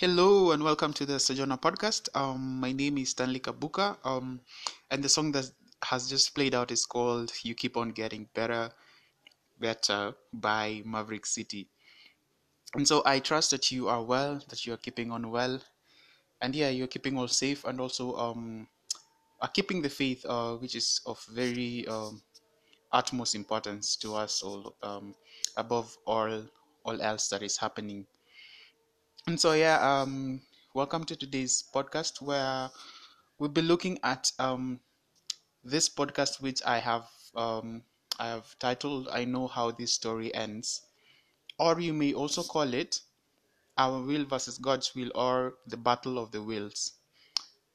Hello and welcome to the Sojourner podcast. Um, my name is Stanley Kabuka. Um, and the song that has just played out is called "You Keep On Getting Better, Better" by Maverick City. And so I trust that you are well, that you are keeping on well, and yeah, you're keeping all safe, and also um, are keeping the faith, uh, which is of very um, utmost importance to us all, um, above all all else that is happening and so, yeah, um, welcome to today's podcast where we'll be looking at um, this podcast, which I have um, I have titled "I Know How This Story Ends," or you may also call it "Our Will versus God's Will" or "The Battle of the Wills."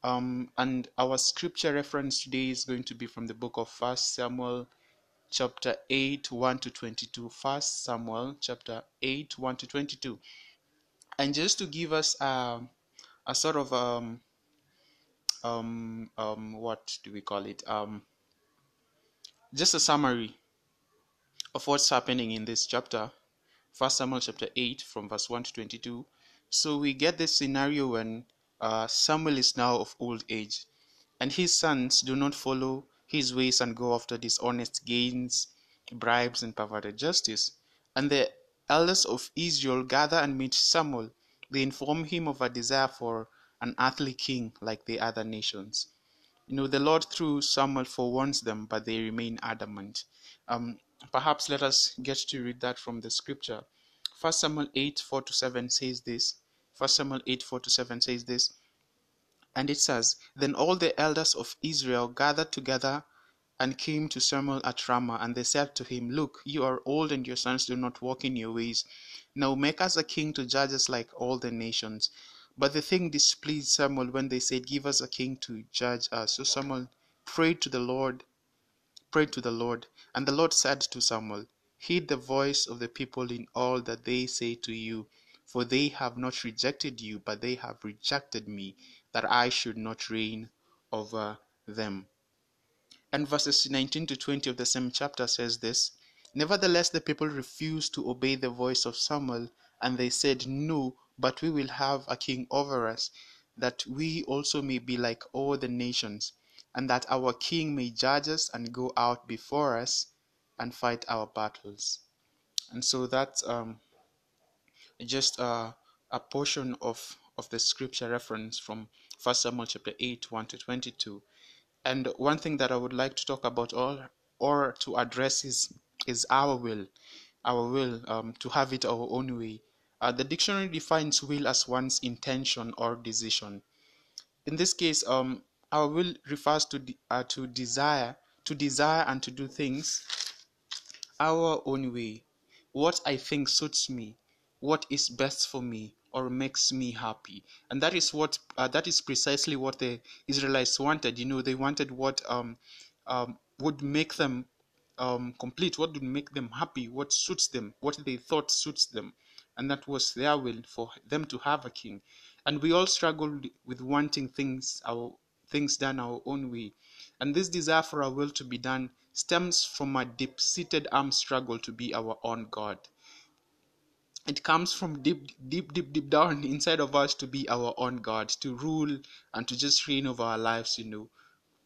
Um, and our scripture reference today is going to be from the book of First Samuel, chapter 8, 1 to 22. First Samuel, chapter 8, 1 to 22 and just to give us um, a sort of um, um, um, what do we call it? Um, just a summary of what's happening in this chapter, First Samuel chapter 8, from verse 1 to 22. So we get this scenario when uh, Samuel is now of old age, and his sons do not follow his ways and go after dishonest gains, bribes, and perverted justice. And the elders of Israel gather and meet Samuel. They inform him of a desire for an earthly king like the other nations. You know, the Lord through Samuel forewarns them, but they remain adamant. Um, perhaps let us get to read that from the scripture. First Samuel 8 4 to 7 says this. First Samuel 8 4 to 7 says this. And it says, Then all the elders of Israel gathered together and came to Samuel at Ramah, and they said to him, Look, you are old, and your sons do not walk in your ways. Now make us a king to judge us like all the nations. But the thing displeased Samuel when they said, Give us a king to judge us. So Samuel prayed to the Lord, prayed to the Lord, and the Lord said to Samuel, Heed the voice of the people in all that they say to you, for they have not rejected you, but they have rejected me, that I should not reign over them. And verses 19 to 20 of the same chapter says this Nevertheless, the people refused to obey the voice of Samuel, and they said, No, but we will have a king over us, that we also may be like all the nations, and that our king may judge us and go out before us and fight our battles. And so that's um, just uh, a portion of, of the scripture reference from 1 Samuel chapter 8, 1 to 22. And one thing that I would like to talk about or, or to address is, is our will, our will um, to have it our own way. Uh, the dictionary defines will as one's intention or decision. In this case, um, our will refers to de- uh, to desire, to desire and to do things our own way. What I think suits me, what is best for me, or makes me happy. And that is what uh, that is precisely what the israelites wanted. You know they wanted what um, um, would make them um, complete what would make them happy what suits them what they thought suits them. And that was their will for them to have a king. And we all struggled with wanting things our things done our own way. And this desire for our will to be done stems from a deep-seated armed struggle to be our own god it comes from deep deep deep deep down inside of us to be our own god to rule and to just reign over our lives you know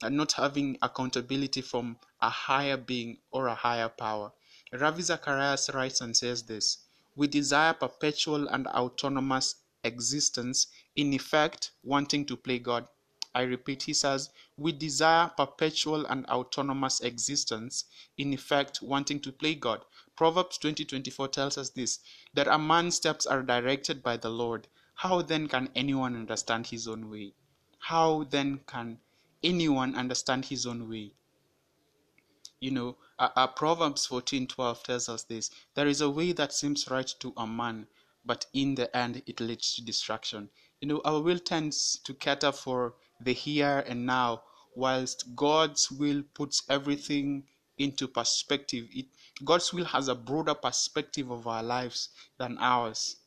and not having accountability from a higher being or a higher power. Ravi zacharias writes and says this we desire perpetual and autonomous existence in effect wanting to play god I repeat, he says, we desire perpetual and autonomous existence, in effect, wanting to play God. Proverbs 20:24 tells us this that a man's steps are directed by the Lord. How then can anyone understand his own way? How then can anyone understand his own way? You know, uh, uh, Proverbs 14:12 tells us this there is a way that seems right to a man, but in the end it leads to destruction. You know, our will tends to cater for the here and now, whilst God's will puts everything into perspective. It, God's will has a broader perspective of our lives than ours.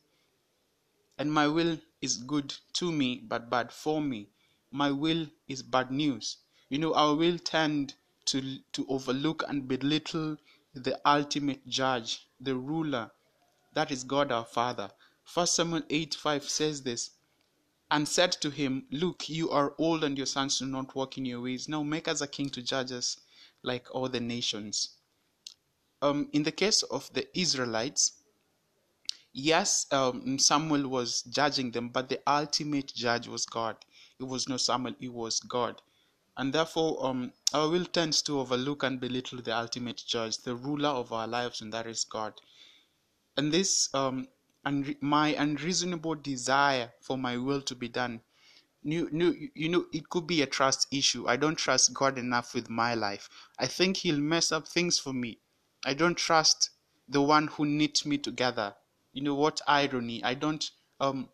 And my will is good to me, but bad for me. My will is bad news. You know, our will tend to, to overlook and belittle the ultimate judge, the ruler, that is God our Father. First Samuel 8 5 says this and said to him, Look, you are old and your sons do not walk in your ways. Now make us a king to judge us like all the nations. Um, in the case of the Israelites, yes, um, Samuel was judging them, but the ultimate judge was God. It was not Samuel, it was God. And therefore, um, our will tends to overlook and belittle the ultimate judge, the ruler of our lives, and that is God. And this, um, and my unreasonable desire for my will to be done. You, you, know it could be a trust issue. I don't trust god enough with my life. I think he'll mess up things for me. I don't trust the one who knit me together. You know what? Irony. I don't um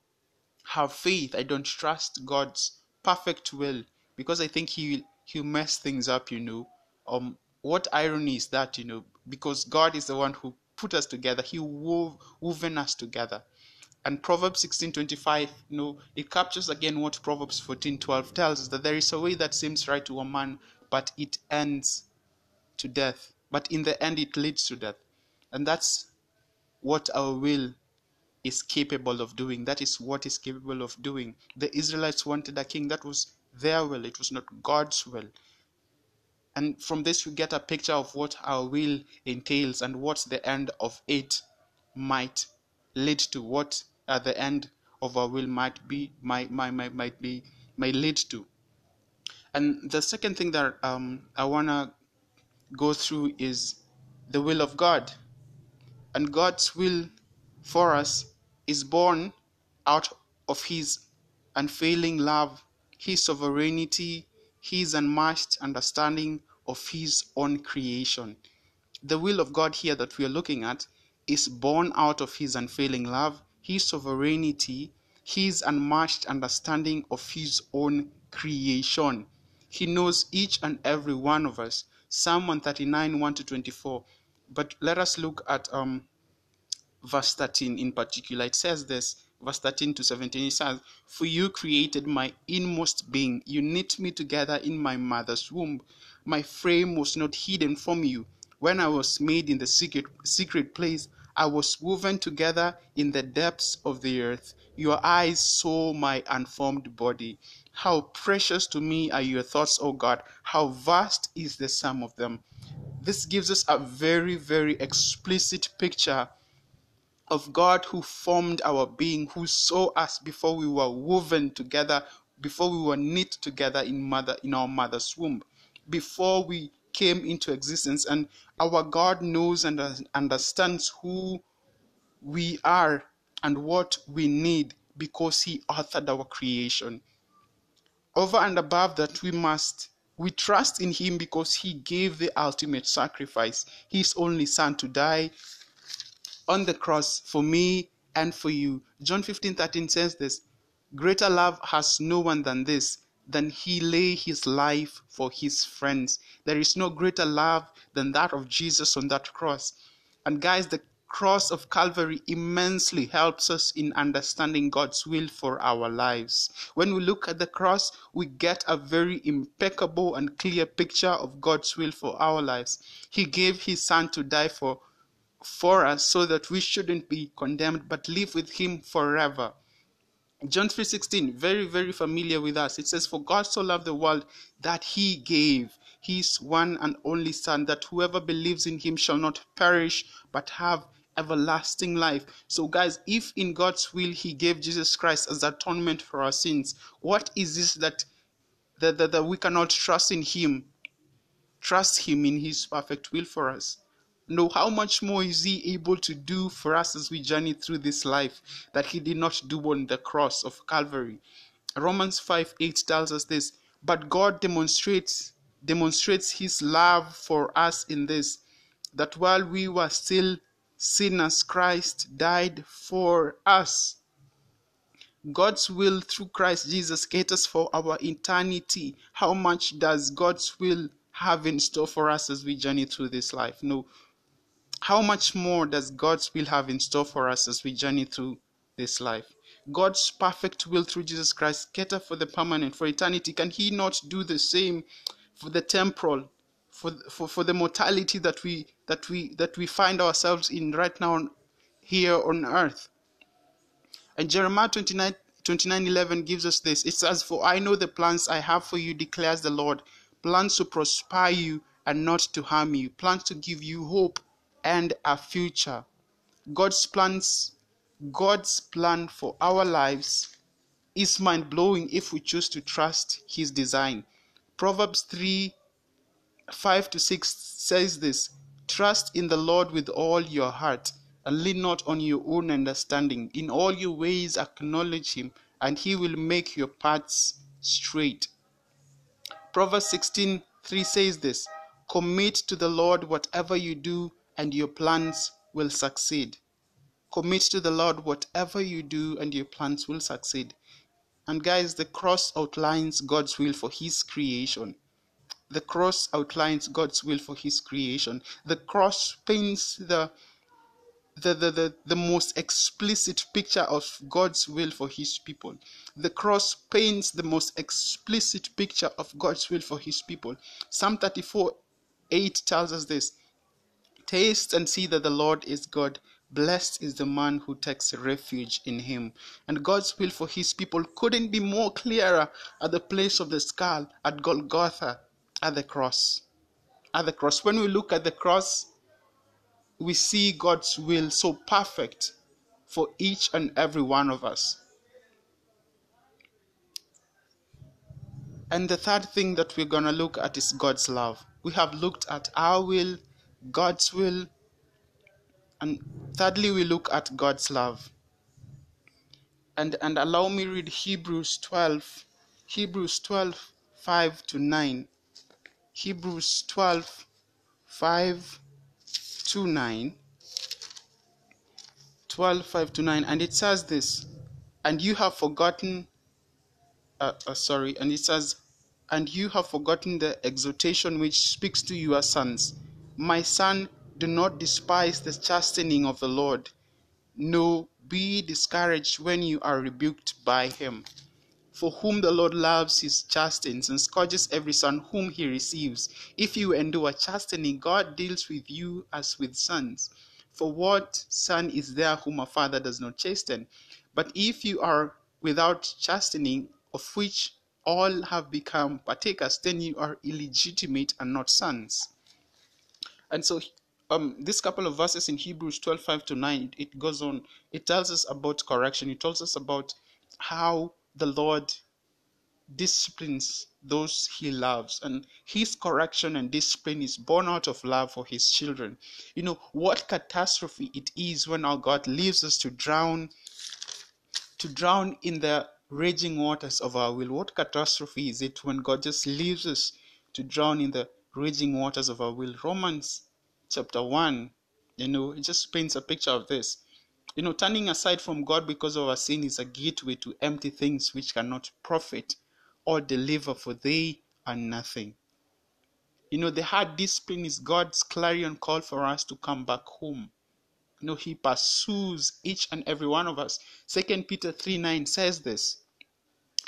have faith. I don't trust god's perfect will because i think he he'll mess things up you know. Um what irony is that you know? Because god is the one who put us together he wove woven us together and Proverbs 16:25, you know, it captures again what Proverbs 14:12 tells us that there is a way that seems right to a man, but it ends to death. But in the end, it leads to death, and that's what our will is capable of doing. That is what is capable of doing. The Israelites wanted a king. That was their will. It was not God's will. And from this, we get a picture of what our will entails and what the end of it might lead to what at the end of our will might be might might might, might be might lead to. And the second thing that um, i want to go through is the will of god. And god's will for us is born out of his unfailing love his sovereignty his unmatched understanding of his own creation the will of god here that we are looking at is born out of his unfailing love, his sovereignty, his unmatched understanding of his own creation. He knows each and every one of us. Psalm 139, 1 to 24. But let us look at um, verse 13 in particular. It says this, verse 13 to 17. It says, For you created my inmost being. You knit me together in my mother's womb. My frame was not hidden from you. When I was made in the secret, secret place, I was woven together in the depths of the earth. Your eyes saw my unformed body. How precious to me are your thoughts, O God. How vast is the sum of them. This gives us a very, very explicit picture of God who formed our being, who saw us before we were woven together, before we were knit together in mother in our mother's womb, before we came into existence. And our God knows and understands who we are and what we need because He authored our creation. Over and above that, we must we trust in Him because He gave the ultimate sacrifice, His only Son to die on the cross for me and for you. John 15 13 says this Greater love has no one than this, than he lay his life for his friends. There is no greater love than that of Jesus on that cross. And guys, the cross of Calvary immensely helps us in understanding God's will for our lives. When we look at the cross, we get a very impeccable and clear picture of God's will for our lives. He gave his son to die for for us so that we shouldn't be condemned but live with him forever. John 3:16, very very familiar with us. It says, "For God so loved the world that He gave His one and only Son, that whoever believes in Him shall not perish but have everlasting life." So, guys, if in God's will He gave Jesus Christ as atonement for our sins, what is this that that, that, that we cannot trust in Him? Trust Him in His perfect will for us know how much more is he able to do for us as we journey through this life that he did not do on the cross of Calvary. Romans 5 8 tells us this, but God demonstrates demonstrates his love for us in this that while we were still sinners, Christ died for us. God's will through Christ Jesus caters for our eternity. How much does God's will have in store for us as we journey through this life? No, how much more does God's will have in store for us as we journey through this life? God's perfect will through Jesus Christ cater for the permanent, for eternity. Can He not do the same for the temporal, for, for, for the mortality that we that we that we find ourselves in right now here on earth? And Jeremiah 29 29:11 gives us this. It says, "For I know the plans I have for you," declares the Lord, plans to prosper you and not to harm you, plans to give you hope and a future. God's plans, God's plan for our lives is mind blowing if we choose to trust His design. Proverbs 3 5 to 6 says this Trust in the Lord with all your heart and lean not on your own understanding. In all your ways acknowledge Him, and He will make your paths straight. Proverbs 16 3 says this Commit to the Lord whatever you do, and your plans will succeed. Commit to the Lord whatever you do, and your plans will succeed. And guys, the cross outlines God's will for His creation. The cross outlines God's will for His creation. The cross paints the the, the, the, the most explicit picture of God's will for his people. The cross paints the most explicit picture of God's will for his people. Psalm 34 8 tells us this Taste and see that the Lord is God. Blessed is the man who takes refuge in him. And God's will for his people couldn't be more clearer at the place of the skull, at Golgotha, at the cross. At the cross. When we look at the cross, we see God's will so perfect for each and every one of us. And the third thing that we're going to look at is God's love. We have looked at our will, God's will, and thirdly, we look at God's love. And, and allow me read Hebrews 12, Hebrews 12, 5 to 9. Hebrews 12, 5 to 9 12 5 to 9 and it says this and you have forgotten uh, uh, sorry and it says and you have forgotten the exhortation which speaks to your sons my son do not despise the chastening of the lord no be discouraged when you are rebuked by him for whom the Lord loves, he chastens and scourges every son whom he receives. If you endure chastening, God deals with you as with sons. For what son is there whom a father does not chasten? But if you are without chastening, of which all have become partakers, then you are illegitimate and not sons. And so um, this couple of verses in Hebrews 12 5 to 9, it goes on. It tells us about correction. It tells us about how the Lord disciplines those he loves and his correction and discipline is born out of love for his children you know what catastrophe it is when our god leaves us to drown to drown in the raging waters of our will what catastrophe is it when god just leaves us to drown in the raging waters of our will romans chapter 1 you know it just paints a picture of this you know, turning aside from God because of our sin is a gateway to empty things which cannot profit or deliver, for they are nothing. You know, the hard discipline is God's clarion call for us to come back home. You know, He pursues each and every one of us. Second Peter 3 9 says this.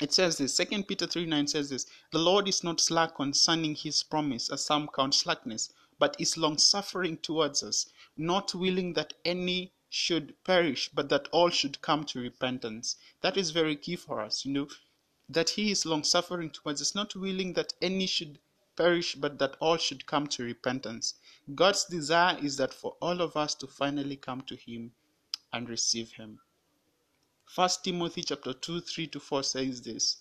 It says this, Second Peter 3 9 says this, the Lord is not slack concerning his promise, as some count slackness, but is long suffering towards us, not willing that any should perish, but that all should come to repentance. That is very key for us, you know, that He is long suffering towards us, not willing that any should perish, but that all should come to repentance. God's desire is that for all of us to finally come to Him and receive Him. First Timothy chapter 2, 3 to 4 says this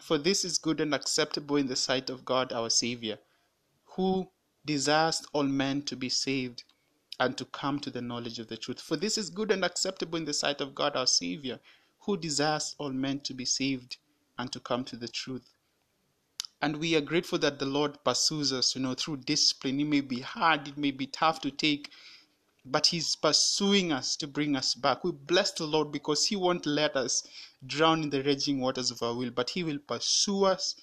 For this is good and acceptable in the sight of God our Savior, who desires all men to be saved and to come to the knowledge of the truth. For this is good and acceptable in the sight of God our Savior, who desires all men to be saved and to come to the truth. And we are grateful that the Lord pursues us, you know, through discipline. It may be hard, it may be tough to take, but He's pursuing us to bring us back. We bless the Lord because He won't let us drown in the raging waters of our will, but He will pursue us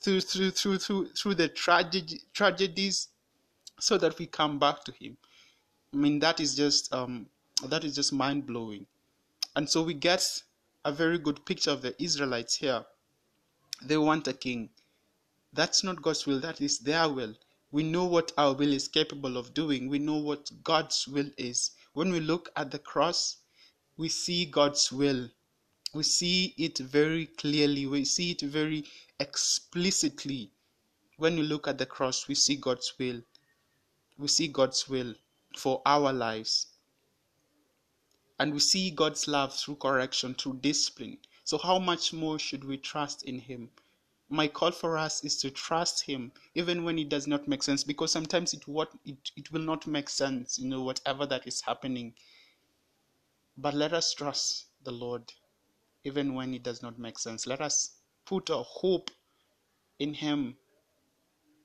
through through through through through the tragedies so that we come back to Him. I mean that is just um, that is just mind blowing, and so we get a very good picture of the Israelites here. They want a king. That's not God's will. That is their will. We know what our will is capable of doing. We know what God's will is. When we look at the cross, we see God's will. We see it very clearly, we see it very explicitly. When we look at the cross, we see God's will. We see God's will for our lives. And we see God's love through correction, through discipline. So, how much more should we trust in Him? My call for us is to trust Him, even when it does not make sense, because sometimes it what it, it will not make sense, you know, whatever that is happening. But let us trust the Lord, even when it does not make sense. Let us put our hope in Him.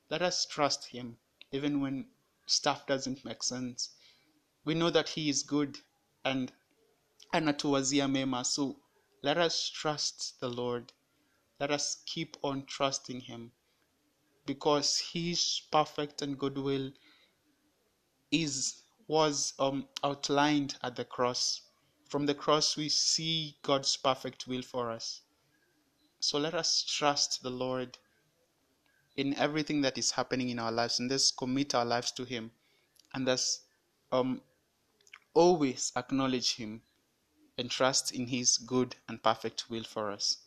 Let us trust Him, even when stuff doesn't make sense. We know that He is good and anatuwazia mema. So let us trust the Lord. Let us keep on trusting Him because His perfect and good will is was um, outlined at the cross. From the cross, we see God's perfect will for us. So let us trust the Lord in everything that is happening in our lives and let's commit our lives to Him and thus um, always acknowledge Him and trust in His good and perfect will for us.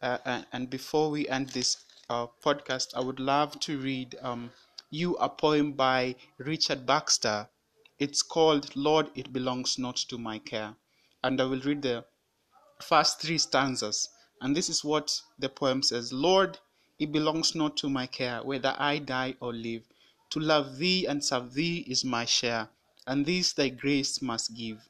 Uh, and, before we end this uh, podcast, I would love to read um, you a poem by Richard Baxter. It's called Lord, It Belongs Not to My Care. And I will read the first three stanzas. And this is what the poem says Lord, it belongs not to my care whether I die or live. To love thee and serve thee is my share, and this thy grace must give.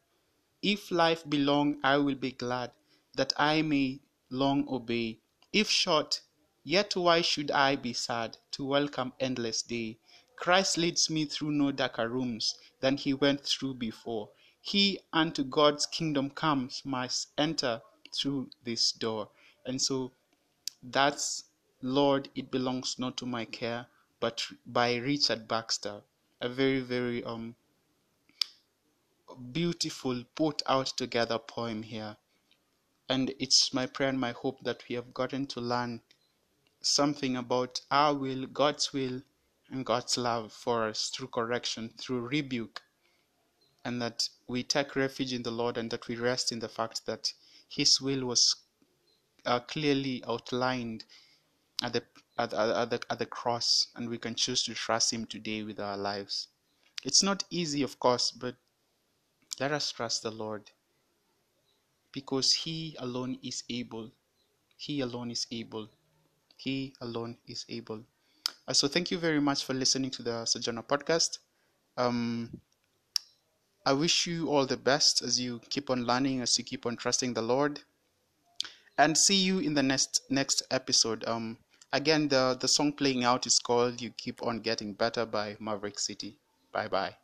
If life be long, I will be glad that I may long obey. If short, yet why should I be sad to welcome endless day? Christ leads me through no darker rooms than he went through before. He unto God's kingdom comes must enter through this door. And so that's Lord, it belongs not to my care, but by Richard Baxter. A very, very um beautiful put out together poem here. And it's my prayer and my hope that we have gotten to learn something about our will, God's will, and God's love for us through correction, through rebuke, and that we take refuge in the Lord and that we rest in the fact that His will was uh, clearly outlined at the, at, at, the, at the cross, and we can choose to trust Him today with our lives. It's not easy, of course, but let us trust the Lord because He alone is able. He alone is able. He alone is able. Uh, so, thank you very much for listening to the Sojourner podcast. Um, I wish you all the best as you keep on learning, as you keep on trusting the Lord. And see you in the next next episode. Um, again, the the song playing out is called "You Keep on Getting Better" by Maverick City. Bye bye.